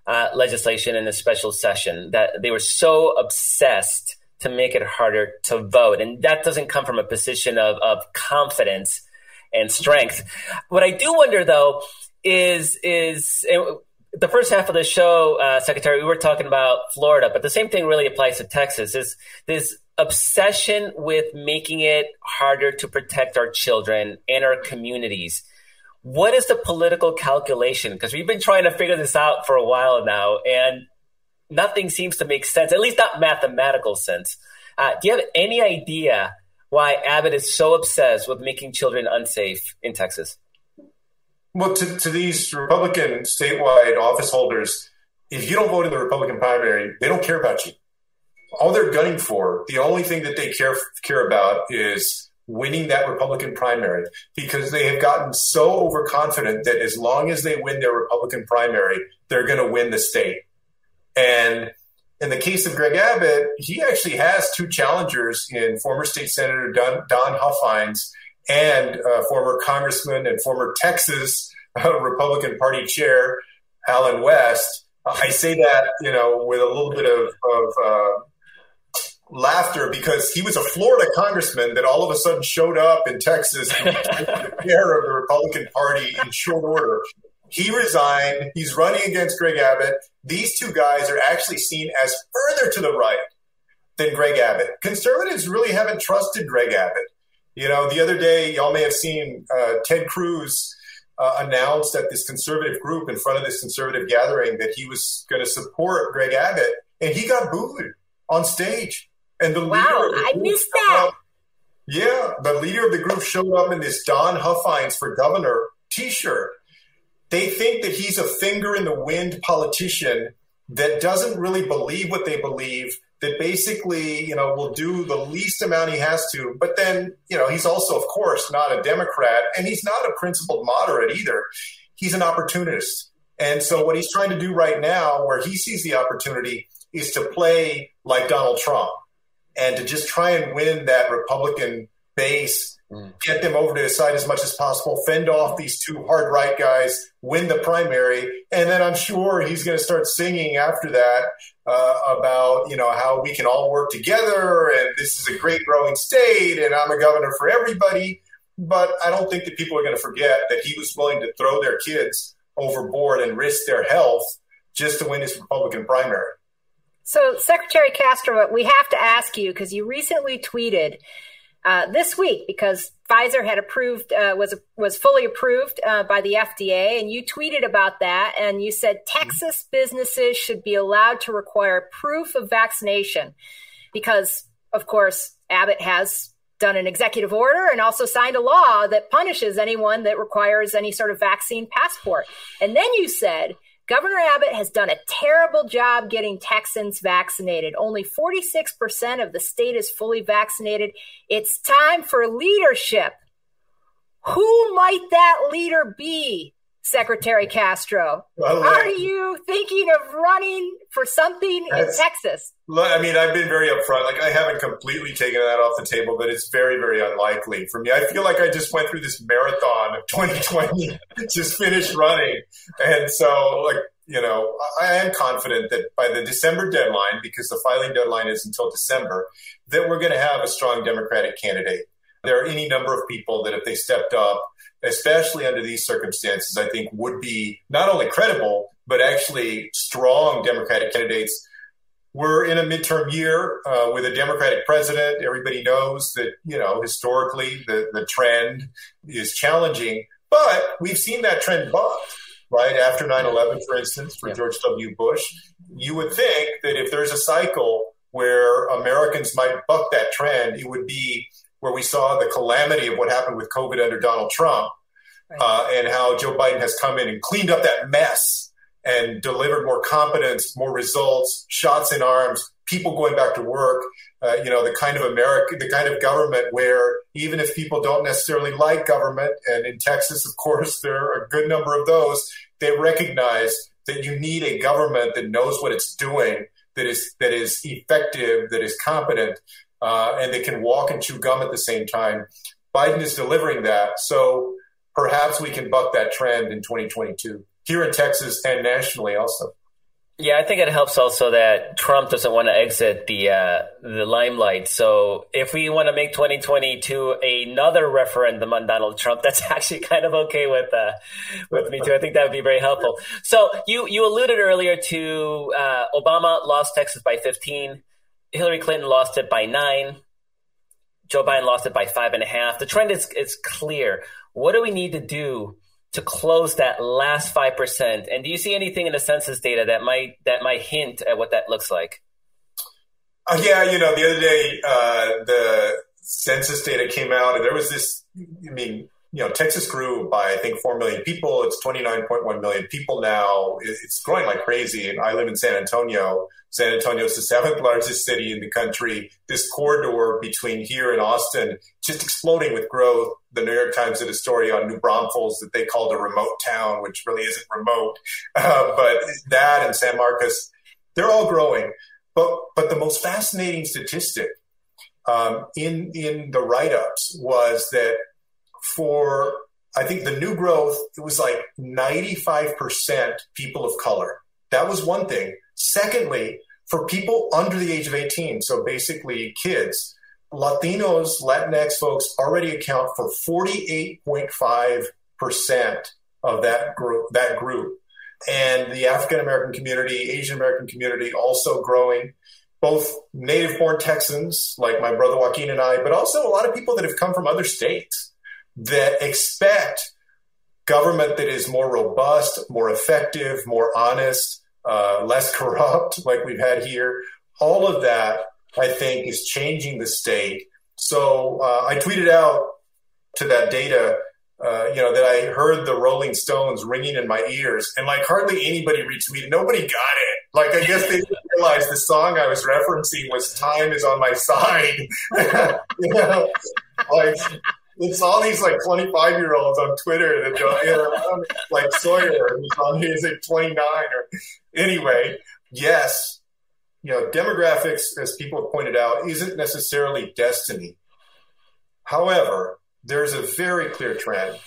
uh, legislation in a special session. That they were so obsessed to make it harder to vote, and that doesn't come from a position of, of confidence and strength. What I do wonder, though, is is the first half of the show, uh, Secretary, we were talking about Florida, but the same thing really applies to Texas. Is this obsession with making it harder to protect our children and our communities? What is the political calculation? Because we've been trying to figure this out for a while now, and nothing seems to make sense, at least not mathematical sense. Uh, do you have any idea why Abbott is so obsessed with making children unsafe in Texas? Well, to, to these Republican statewide office holders, if you don't vote in the Republican primary, they don't care about you. All they're gunning for, the only thing that they care care about is winning that Republican primary because they have gotten so overconfident that as long as they win their Republican primary, they're going to win the state. And in the case of Greg Abbott, he actually has two challengers in former state senator Don, Don Huffines and uh, former congressman and former Texas uh, Republican Party chair Allen West. I say that you know with a little bit of, of uh, laughter because he was a Florida congressman that all of a sudden showed up in Texas and the chair of the Republican Party in short order. He resigned. He's running against Greg Abbott. These two guys are actually seen as further to the right than Greg Abbott. Conservatives really haven't trusted Greg Abbott. You know, the other day, y'all may have seen uh, Ted Cruz uh, announced at this conservative group in front of this conservative gathering that he was going to support Greg Abbott, and he got booed on stage. And the wow, I missed that. Up, yeah, the leader of the group showed up in this Don Huffines for governor T-shirt. They think that he's a finger in the wind politician that doesn't really believe what they believe that basically, you know, will do the least amount he has to. But then, you know, he's also, of course, not a Democrat and he's not a principled moderate either. He's an opportunist. And so what he's trying to do right now, where he sees the opportunity, is to play like Donald Trump and to just try and win that Republican base, mm. get them over to his side as much as possible, fend off these two hard right guys, win the primary, and then I'm sure he's going to start singing after that uh, about you know how we can all work together and this is a great growing state and I'm a governor for everybody. But I don't think that people are going to forget that he was willing to throw their kids overboard and risk their health just to win his Republican primary. So, Secretary Castro, we have to ask you because you recently tweeted uh, this week because Pfizer had approved uh, was was fully approved uh, by the FDA, and you tweeted about that, and you said Texas businesses should be allowed to require proof of vaccination because, of course, Abbott has done an executive order and also signed a law that punishes anyone that requires any sort of vaccine passport. And then you said Governor Abbott has done a terrible job getting Texans vaccinated. Only 46% of the state is fully vaccinated. It's time for leadership. Who might that leader be? Secretary Castro. Well, Are you thinking of running for something in Texas? I mean, I've been very upfront. Like, I haven't completely taken that off the table, but it's very, very unlikely for me. I feel like I just went through this marathon of (laughs) 2020, just finished running. And so, like, you know, I am confident that by the December deadline, because the filing deadline is until December, that we're going to have a strong Democratic candidate. There are any number of people that if they stepped up, especially under these circumstances, I think would be not only credible, but actually strong Democratic candidates. We're in a midterm year uh, with a Democratic president. Everybody knows that, you know, historically the, the trend is challenging, but we've seen that trend bucked, right? After 9 11, for instance, for yeah. George W. Bush, you would think that if there's a cycle where Americans might buck that trend, it would be where we saw the calamity of what happened with COVID under Donald Trump right. uh, and how Joe Biden has come in and cleaned up that mess and delivered more competence, more results, shots in arms, people going back to work. Uh, you know, the kind of America, the kind of government where even if people don't necessarily like government, and in Texas, of course, (laughs) there are a good number of those, they recognize that you need a government that knows what it's doing, that is that is effective, that is competent, uh, and they can walk and chew gum at the same time. Biden is delivering that. So perhaps we can buck that trend in 2022 here in Texas and nationally also. Yeah, I think it helps also that Trump doesn't want to exit the uh, the limelight. So if we want to make 2022 another referendum on Donald Trump, that's (laughs) actually kind of okay with uh, with me too. I think that would be very helpful. So you you alluded earlier to uh, Obama lost Texas by 15. Hillary Clinton lost it by nine. Joe Biden lost it by five and a half. The trend is is clear. What do we need to do to close that last five percent? And do you see anything in the census data that might that might hint at what that looks like? Uh, yeah, you know, the other day uh, the census data came out, and there was this. I mean, you know, Texas grew by I think four million people. It's twenty nine point one million people now. It's growing like crazy. And I live in San Antonio. San Antonio is the (laughs) seventh largest city in the country. This corridor between here and Austin just exploding with growth. The New York Times did a story on New Braunfels that they called a remote town, which really isn't remote. (laughs) Uh, but that and San Marcos, they're all growing. But but the most fascinating statistic um, in in the write ups was that for I think the new growth, it was like 95% people of color. That was one thing. Secondly, for people under the age of 18, so basically kids, Latinos, Latinx folks already account for 48.5% of that group, that group. And the African American community, Asian American community also growing. Both native born Texans, like my brother Joaquin and I, but also a lot of people that have come from other states that expect government that is more robust, more effective, more honest, uh, less corrupt, (laughs) like we've had here. All of that, I think, is changing the state. So uh, I tweeted out to that data, uh, you know, that I heard the Rolling Stones ringing in my ears, and like hardly anybody retweeted. Nobody got it. Like I guess they didn't realized the song I was referencing was "Time Is on My Side." (laughs) you know, like it's all these like 25 year olds on Twitter that know, like Sawyer, who's on he's like 29 or anyway. Yes, you know, demographics, as people have pointed out, isn't necessarily destiny. However, there's a very clear trend.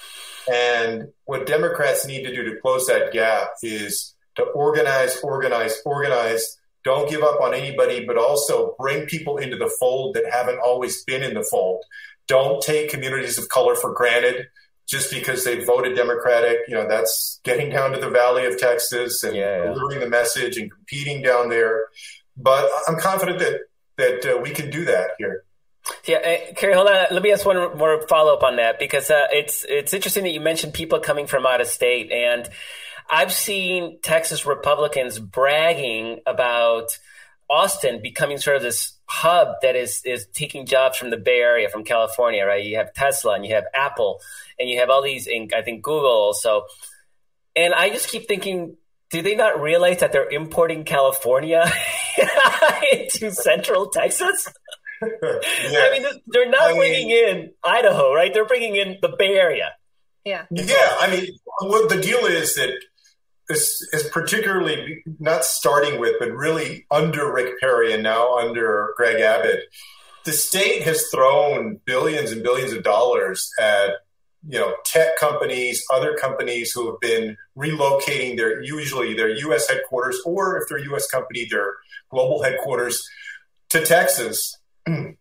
And what Democrats need to do to close that gap is to organize, organize, organize. Don't give up on anybody, but also bring people into the fold that haven't always been in the fold. Don't take communities of color for granted just because they voted Democratic. You know, that's getting down to the Valley of Texas and yeah, yeah. delivering the message and competing down there. But I'm confident that that uh, we can do that here. Yeah, uh, Kerry, hold on. Let me ask one more follow up on that because uh, it's it's interesting that you mentioned people coming from out of state, and I've seen Texas Republicans bragging about Austin becoming sort of this hub that is is taking jobs from the Bay Area, from California, right? You have Tesla and you have Apple and you have all these, I think Google. also. and I just keep thinking do they not realize that they're importing California (laughs) into Central Texas? (laughs) yeah. I mean, they're not I bringing mean, in Idaho, right? They're bringing in the Bay Area. Yeah. Yeah. I mean, what the deal is that is, is particularly not starting with, but really under Rick Perry and now under Greg Abbott, the state has thrown billions and billions of dollars at you know tech companies, other companies who have been relocating their usually their U.S. headquarters, or if they're a U.S. company, their global headquarters to Texas, (clears throat) and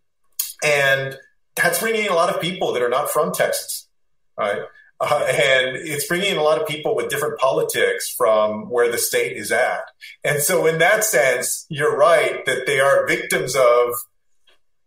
that's bringing a lot of people that are not from Texas, right? Uh, and it's bringing in a lot of people with different politics from where the state is at. And so, in that sense, you're right that they are victims of,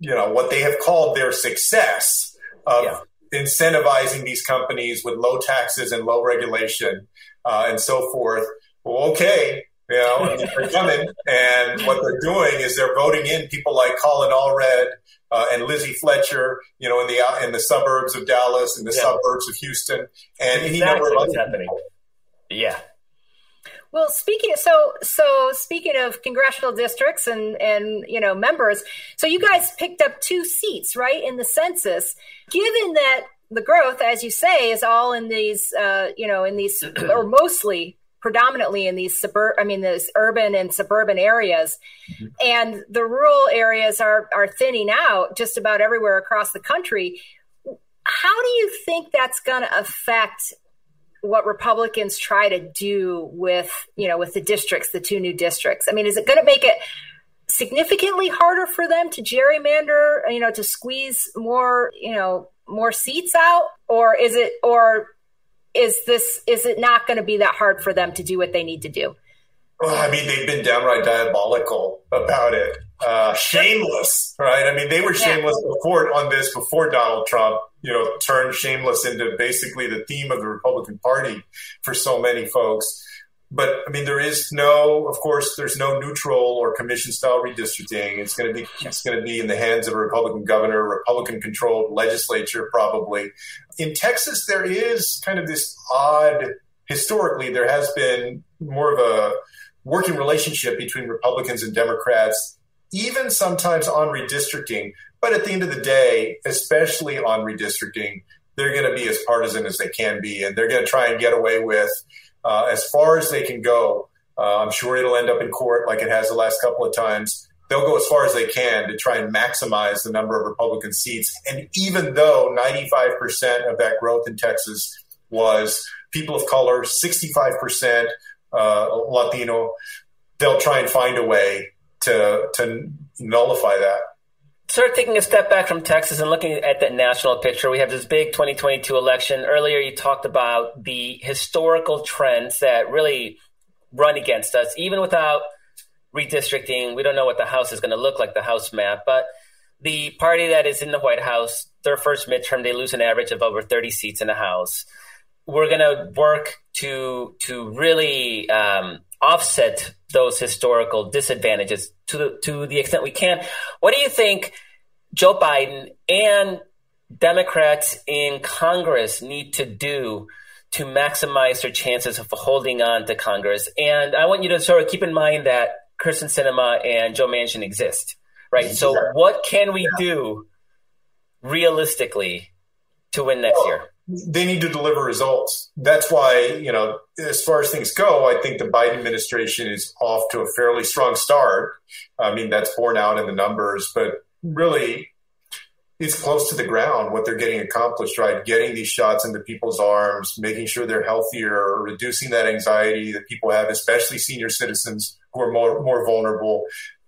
you know, what they have called their success of yeah incentivizing these companies with low taxes and low regulation uh, and so forth. Well, okay, you know, they're coming, and what they're doing is they're voting in people like Colin Allred uh, and Lizzie Fletcher, you know, in the in the suburbs of Dallas, in the yeah. suburbs of Houston, and exactly any number of other happening. People. Yeah. Well, speaking so so speaking of congressional districts and and you know members, so you guys picked up two seats, right, in the census. Given that the growth, as you say, is all in these, uh, you know, in these or mostly predominantly in these suburb i mean these urban and suburban areas mm-hmm. and the rural areas are are thinning out just about everywhere across the country how do you think that's going to affect what Republicans try to do with, you know, with the districts, the two new districts? I mean, is it going to make it significantly harder for them to gerrymander, you know, to squeeze more, you know, more seats out or is it or is this is it not going to be that hard for them to do what they need to do? Well, I mean, they've been downright diabolical about it. Uh, shameless, right? I mean, they were shameless yeah. before on this before Donald Trump you know, turned shameless into basically the theme of the Republican Party for so many folks. But I mean, there is no, of course, there's no neutral or commission style redistricting. It's going to be, it's going to be in the hands of a Republican governor, Republican controlled legislature, probably. In Texas, there is kind of this odd, historically, there has been more of a working relationship between Republicans and Democrats, even sometimes on redistricting. But at the end of the day, especially on redistricting, they're going to be as partisan as they can be, and they're going to try and get away with uh, as far as they can go. Uh, I'm sure it'll end up in court like it has the last couple of times. They'll go as far as they can to try and maximize the number of Republican seats. And even though 95% of that growth in Texas was people of color, 65% uh, Latino, they'll try and find a way to, to nullify that sort of taking a step back from Texas and looking at the national picture, we have this big 2022 election. Earlier, you talked about the historical trends that really run against us, even without redistricting. We don't know what the House is going to look like, the House map, but the party that is in the White House, their first midterm, they lose an average of over 30 seats in the House. We're going to work to to really um, offset those historical disadvantages to the, to the extent we can. What do you think Joe Biden and Democrats in Congress need to do to maximize their chances of holding on to Congress? And I want you to sort of keep in mind that Kyrsten Sinema and Joe Manchin exist, right? So yeah. what can we yeah. do realistically to win next well, year? They need to deliver results. That's why, you know, as far as things go, I think the Biden administration is off to a fairly strong start. I mean, that's borne out in the numbers, but really, it's close to the ground what they're getting accomplished, right? Getting these shots into people's arms, making sure they're healthier, reducing that anxiety that people have, especially senior citizens who are more, more vulnerable,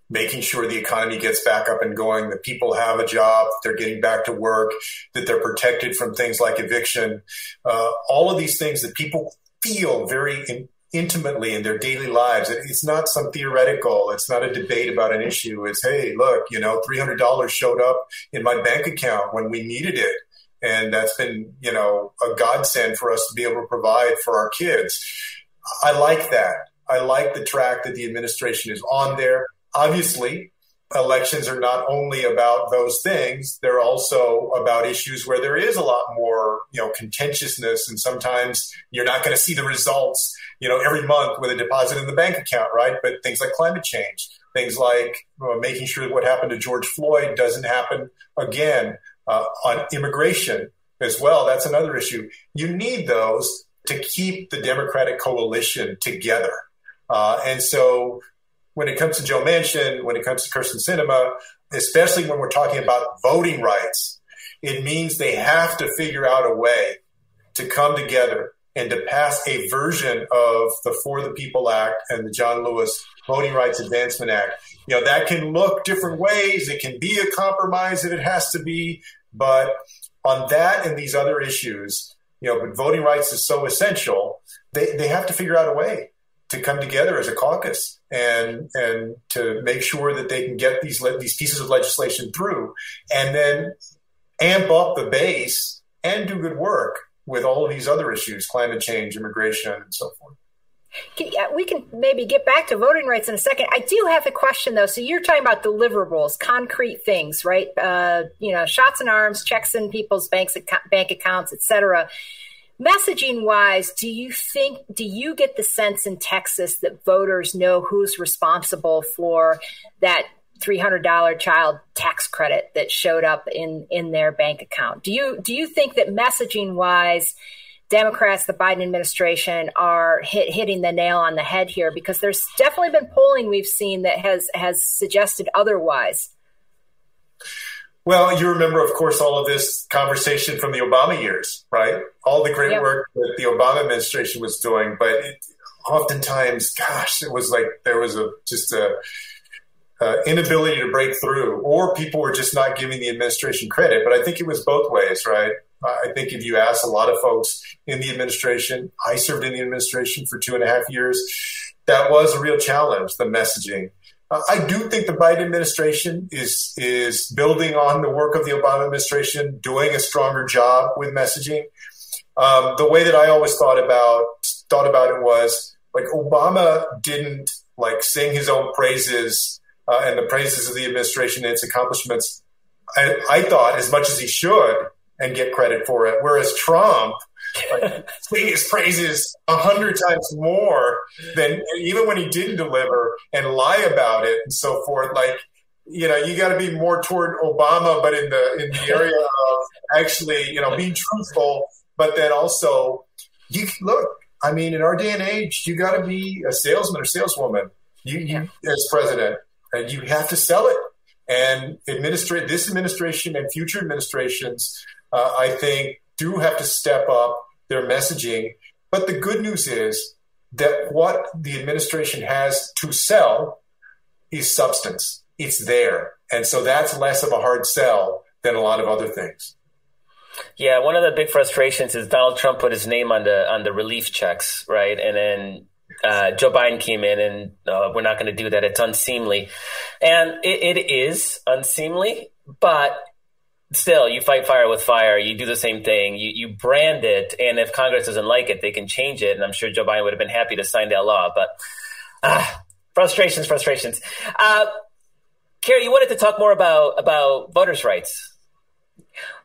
making sure the economy gets back up and going, that people have a job, they're getting back to work, that they're protected from things like eviction. Uh, all of these things that people feel very in, intimately in their daily lives. It's not some theoretical, it's not a debate about an issue. It's, hey, look, you know, $300 showed up in my bank account when we needed it. And that's been, you know, a godsend for us to be able to provide for our kids. I like that. I like the track that the administration is on there. Obviously, elections are not only about those things they're also about issues where there is a lot more you know contentiousness and sometimes you're not going to see the results you know every month with a deposit in the bank account right? But things like climate change things like uh, making sure that what happened to george floyd doesn't happen again uh, on immigration as well. That's another issue. You need those to keep the democratic coalition together uh, and so when it comes to Joe Manchin, when it comes to Kyrsten Sinema, especially when we're talking about voting rights, it means they have to figure out a way to come together and to pass a version of the For the People Act and the John Lewis Voting Rights Advancement Act. You know, that can look different ways. It can be a compromise if it has to be. But on that and these other issues, you know, but voting rights is so essential, they, they have to figure out a way to come together as a caucus and and to make sure that they can get these these pieces of legislation through, and then amp up the base and do good work with all of these other issues, climate change, immigration, and so forth. We can maybe get back to voting rights in a second. I do have a question though. So you're talking about deliverables, concrete things, right? Uh, you know, shots in arms, checks in people's banks, bank accounts, etc messaging wise do you think do you get the sense in texas that voters know who's responsible for that $300 child tax credit that showed up in in their bank account? Do you do you think that messaging wise democrats the biden administration are hit, hitting the nail on the head here? Because there's definitely been polling we've seen that has has suggested otherwise well, you remember, of course, all of this conversation from the Obama years, right? All the great yep. work that the Obama administration was doing, but it, oftentimes, gosh, it was like there was a just a, a inability to break through, or people were just not giving the administration credit. But I think it was both ways, right? I think if you ask a lot of folks in the administration, I served in the administration for two and a half years. That was a real challenge, the messaging I do think the Biden administration is is building on the work of the Obama administration, doing a stronger job with messaging. Um, the way that I always thought about thought about it was like Obama didn't like sing his own praises uh, and the praises of the administration and its accomplishments. I, I thought as much as he should and get credit for it, whereas Trump like, sing his praises a hundred times more than even when he didn't deliver and lie about it and so forth. Like, you know, you got to be more toward Obama, but in the in the area of actually, you know, being truthful, but then also, you look. I mean, in our day and age, you got to be a salesman or saleswoman. You, you as president, and you have to sell it. And administrate this administration and future administrations, uh, I think, do have to step up their messaging. But the good news is that what the administration has to sell is substance. It's there. And so that's less of a hard sell than a lot of other things. Yeah, one of the big frustrations is Donald Trump put his name on the on the relief checks, right? And then uh, Joe Biden came in and uh, we're not going to do that. It's unseemly. And it, it is unseemly, but still you fight fire with fire you do the same thing you, you brand it and if congress doesn't like it they can change it and i'm sure joe biden would have been happy to sign that law but uh, frustrations frustrations uh, Kerry you wanted to talk more about about voters rights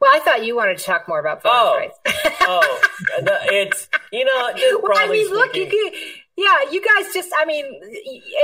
well, I thought you wanted to talk more about voters' oh, rights. oh, it's you know. (laughs) Well, I mean, look, you, Yeah, you guys just, I mean,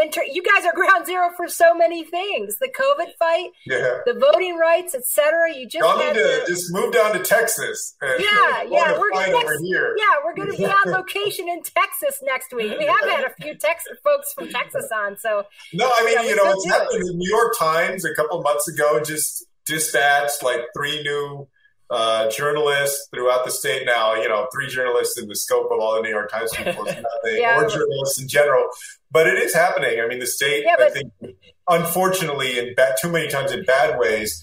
enter, you guys are (laughs) ground zero for so many things. The COVID fight, yeah. the voting rights, etc. You just Y'all need to, to, just move down to Texas. yeah, yeah, we're going over here. Yeah, we're going to be on (laughs) location in Texas next week. We have had a few Texas folks from Texas on, so no, I mean, yeah, you know, it's happened. The New York Times a couple months ago just dispatched like three new uh, journalists throughout the state now, you know, three journalists in the scope of all the New York Times (laughs) people, nothing, yeah. or journalists in general. But it is happening. I mean, the state, yeah, but- I think, unfortunately, in bad, too many times in bad ways.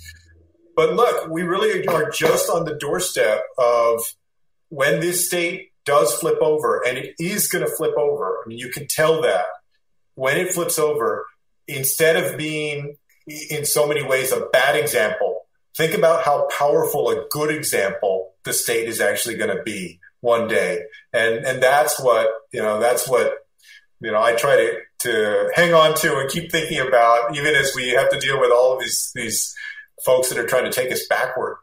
But look, we really are just on the doorstep of when this state does flip over, and it is going to flip over. I mean, you can tell that when it flips over, instead of being in so many ways a bad example think about how powerful a good example the state is actually going to be one day. And, and that's what, you know, that's what, you know, I try to, to hang on to and keep thinking about, even as we have to deal with all of these, these folks that are trying to take us backward.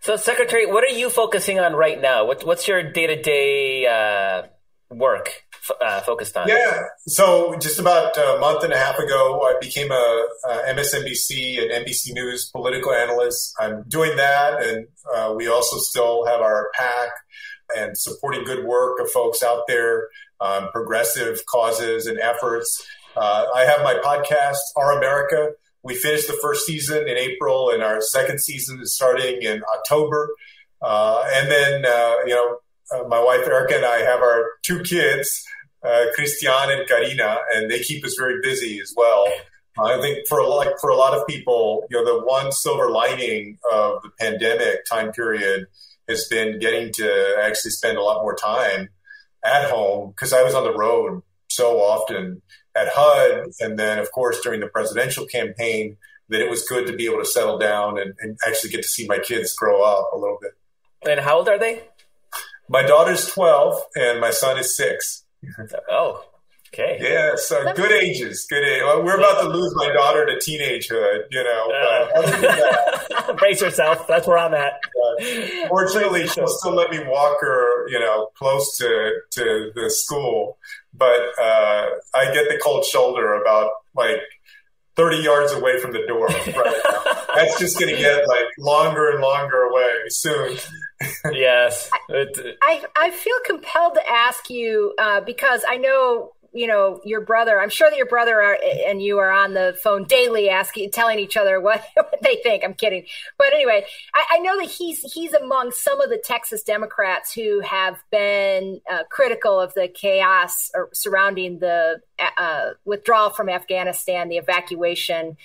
So, Secretary, what are you focusing on right now? What, what's your day to day work? Uh, focused on? Yeah. So just about a month and a half ago, I became a, a MSNBC and NBC News political analyst. I'm doing that, and uh, we also still have our PAC and supporting good work of folks out there, um, progressive causes and efforts. Uh, I have my podcast, Our America. We finished the first season in April, and our second season is starting in October. Uh, and then, uh, you know, uh, my wife Erica and I have our two kids, uh, Christian and Karina, and they keep us very busy as well. I think for a lot, for a lot of people, you know, the one silver lining of the pandemic time period has been getting to actually spend a lot more time at home because I was on the road so often at HUD, and then of course during the presidential campaign, that it was good to be able to settle down and, and actually get to see my kids grow up a little bit. And how old are they? My daughter's 12 and my son is six. oh, okay. Yeah, so good ages. Good age. Well, we're about to lose my daughter to teenagehood, you know. Uh, (laughs) brace yourself. That's where I'm at. Uh, fortunately, she'll still let me walk her, you know, close to, to the school. But uh, I get the cold shoulder about like 30 yards away from the door right (laughs) That's just going to get like longer and longer away soon yes. I, I feel compelled to ask you uh, because I know you know your brother i'm sure that your brother are, and you are on the phone daily asking telling each other what, (laughs) what they think i'm kidding but anyway I, I, know that he's he's among some of the texas democrats who have been uh, critical of the chaos surrounding the uh, withdrawal from afghanistan the evacuation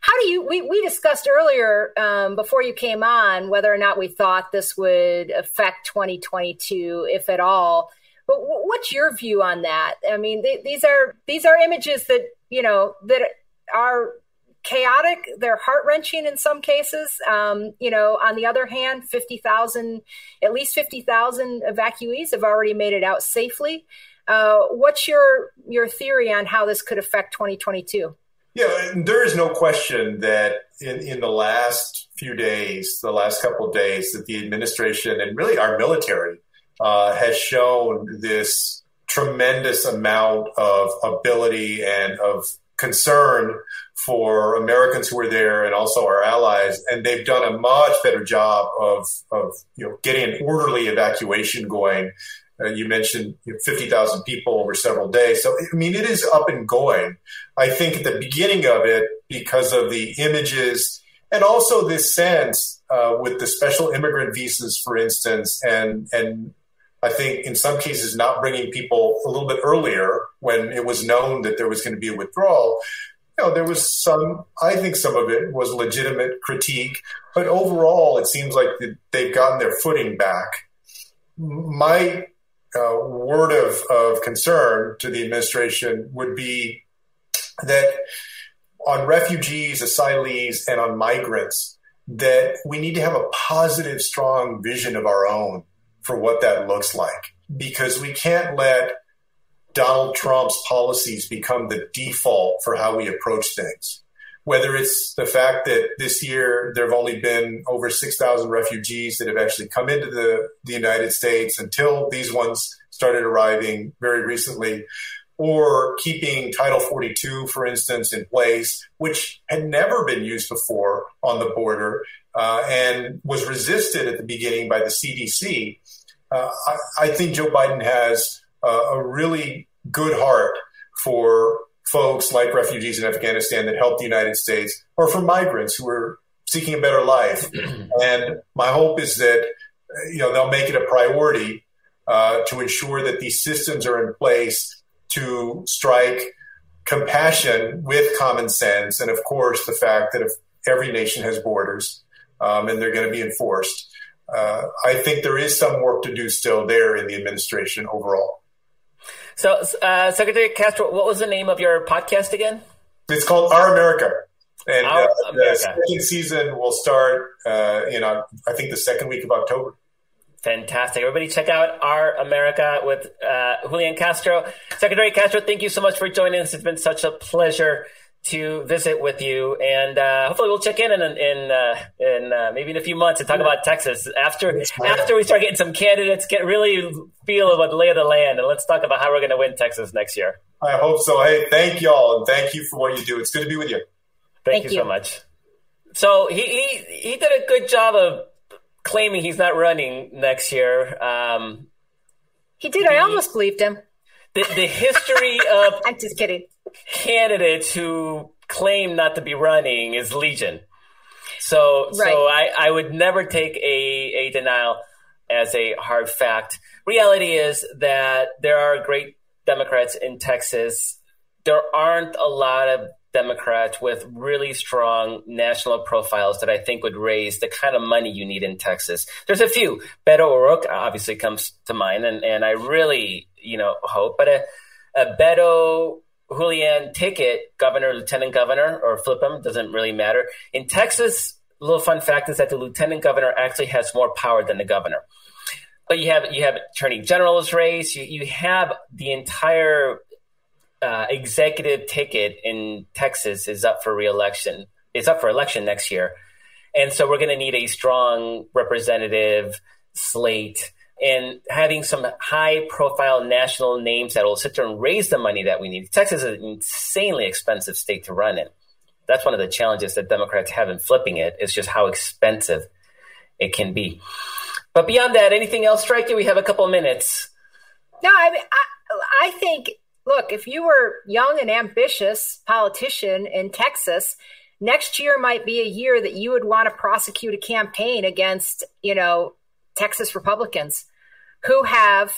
how do you? We we discussed earlier um, before you came on whether or not we thought this would affect 2022, if at all. But what's your view on that? I mean, they, these are these are images that you know that are chaotic. They're heart wrenching in some cases. Um, you know, on the other hand, fifty thousand, at least fifty thousand evacuees have already made it out safely. Uh, what's your your theory on how this could affect 2022? Yeah, there is no question that in, in the last few days, the last couple of days, that the administration and really our military uh, has shown this tremendous amount of ability and of concern for Americans who are there and also our allies. And they've done a much better job of, of you know, getting an orderly evacuation going. Uh, you mentioned you know, 50,000 people over several days. So, I mean, it is up and going. I think at the beginning of it, because of the images and also this sense uh, with the special immigrant visas, for instance, and, and I think in some cases not bringing people a little bit earlier when it was known that there was going to be a withdrawal. You know, there was some, I think some of it was legitimate critique, but overall it seems like they've gotten their footing back. My uh, word of, of concern to the administration would be that on refugees, asylees, and on migrants, that we need to have a positive, strong vision of our own for what that looks like. Because we can't let Donald Trump's policies become the default for how we approach things. whether it's the fact that this year there have only been over 6,000 refugees that have actually come into the, the United States until these ones started arriving very recently, or keeping Title 42, for instance, in place, which had never been used before on the border uh, and was resisted at the beginning by the CDC. Uh, I, I, think Joe Biden has uh, a really good heart for folks like refugees in Afghanistan that help the United States, or for migrants who are seeking a better life. (clears throat) and my hope is that you know they'll make it a priority uh, to ensure that these systems are in place to strike compassion with common sense, and of course the fact that if every nation has borders um, and they're going to be enforced. Uh, I think there is some work to do still there in the administration overall. So, uh, Secretary Castro, what was the name of your podcast again? It's called Our America. And Our uh, America. the second season will start uh, in, uh, I think, the second week of October. Fantastic. Everybody check out Our America with uh, Julian Castro. Secretary Castro, thank you so much for joining us. It's been such a pleasure to visit with you, and uh, hopefully we'll check in in in, uh, in uh, maybe in a few months and talk about Texas after after we start getting some candidates, get really feel about the lay of the land, and let's talk about how we're going to win Texas next year. I hope so. Hey, thank y'all, and thank you for what you do. It's good to be with you. Thank, thank you, you so much. So he, he he did a good job of claiming he's not running next year. Um, he did. I almost believed him. The, the history of (laughs) I'm just kidding candidates who claim not to be running is legion. So, right. so I, I would never take a, a denial as a hard fact. Reality is that there are great Democrats in Texas. There aren't a lot of Democrats with really strong national profiles that I think would raise the kind of money you need in Texas. There's a few. Beto O'Rourke obviously comes to mind, and, and I really, you know, hope. But a, a Beto Julian ticket, governor, lieutenant governor, or flip them, doesn't really matter. In Texas, a little fun fact is that the lieutenant governor actually has more power than the governor. But you have you have attorney general's race. You, you have the entire uh, executive ticket in Texas is up for reelection. It's up for election next year, and so we're going to need a strong representative slate and having some high profile national names that will sit there and raise the money that we need. Texas is an insanely expensive state to run in. That's one of the challenges that Democrats have in flipping it. is just how expensive it can be. But beyond that, anything else strike you? We have a couple minutes. No, I mean, I, I think, look, if you were young and ambitious politician in Texas, next year might be a year that you would want to prosecute a campaign against, you know, Texas Republicans who have,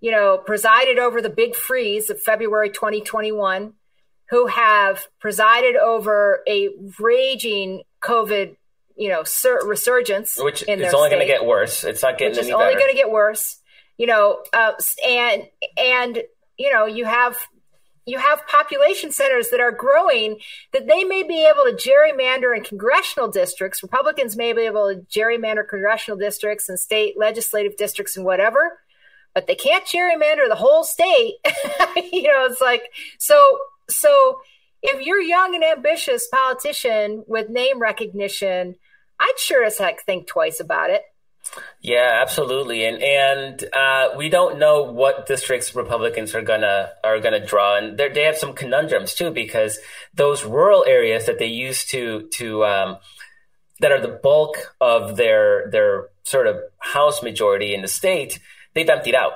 you know, presided over the big freeze of February 2021, who have presided over a raging COVID, you know, sur- resurgence. Which is only going to get worse. It's not getting which any is only going to get worse. You know, uh, and and you know, you have you have population centers that are growing that they may be able to gerrymander in congressional districts. Republicans may be able to gerrymander congressional districts and state legislative districts and whatever, but they can't gerrymander the whole state. (laughs) you know, it's like so so if you're young and ambitious politician with name recognition, I'd sure as heck think twice about it. Yeah, absolutely, and and uh, we don't know what districts Republicans are gonna are gonna draw, and they have some conundrums too because those rural areas that they used to to um, that are the bulk of their their sort of House majority in the state, they've emptied out.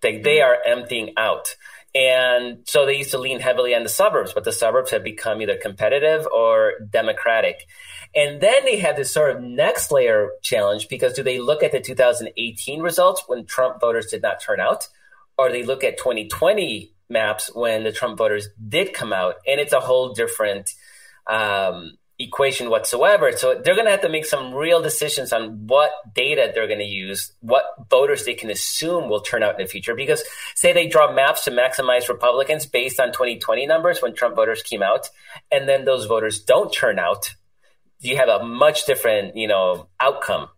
They they are emptying out. And so they used to lean heavily on the suburbs, but the suburbs have become either competitive or democratic. And then they had this sort of next layer challenge because do they look at the 2018 results when Trump voters did not turn out? Or they look at 2020 maps when the Trump voters did come out? And it's a whole different um, equation whatsoever. So they're going to have to make some real decisions on what data they're going to use, what voters they can assume will turn out in the future. Because say they draw maps to maximize Republicans based on 2020 numbers when Trump voters came out, and then those voters don't turn out you have a much different, you know, outcome.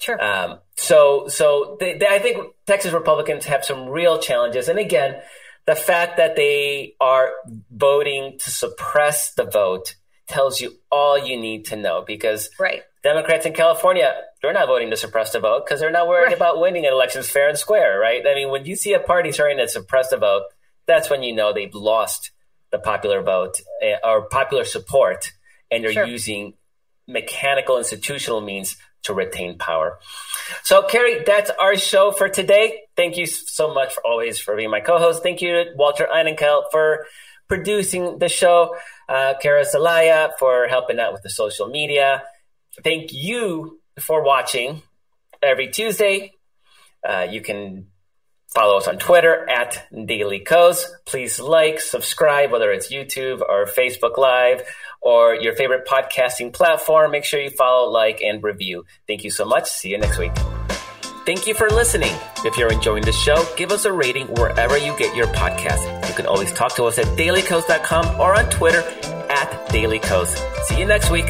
Sure. Um, so, so they, they, I think Texas Republicans have some real challenges, and again, the fact that they are voting to suppress the vote tells you all you need to know because right. Democrats in California, they're not voting to suppress the vote because they're not worried right. about winning elections fair and square, right? I mean, when you see a party starting to suppress the vote, that's when you know they've lost the popular vote eh, or popular support and they're sure. using mechanical institutional means to retain power. So, Kerry, that's our show for today. Thank you so much for always for being my co-host. Thank you to Walter Einenkel for producing the show, uh, Kara Zelaya for helping out with the social media. Thank you for watching every Tuesday. Uh, you can follow us on Twitter at Daily. Please like, subscribe, whether it's YouTube or Facebook Live or your favorite podcasting platform. Make sure you follow, like, and review. Thank you so much. See you next week. Thank you for listening. If you're enjoying the show, give us a rating wherever you get your podcast. You can always talk to us at dailykos.com or on Twitter at dailykos. See you next week.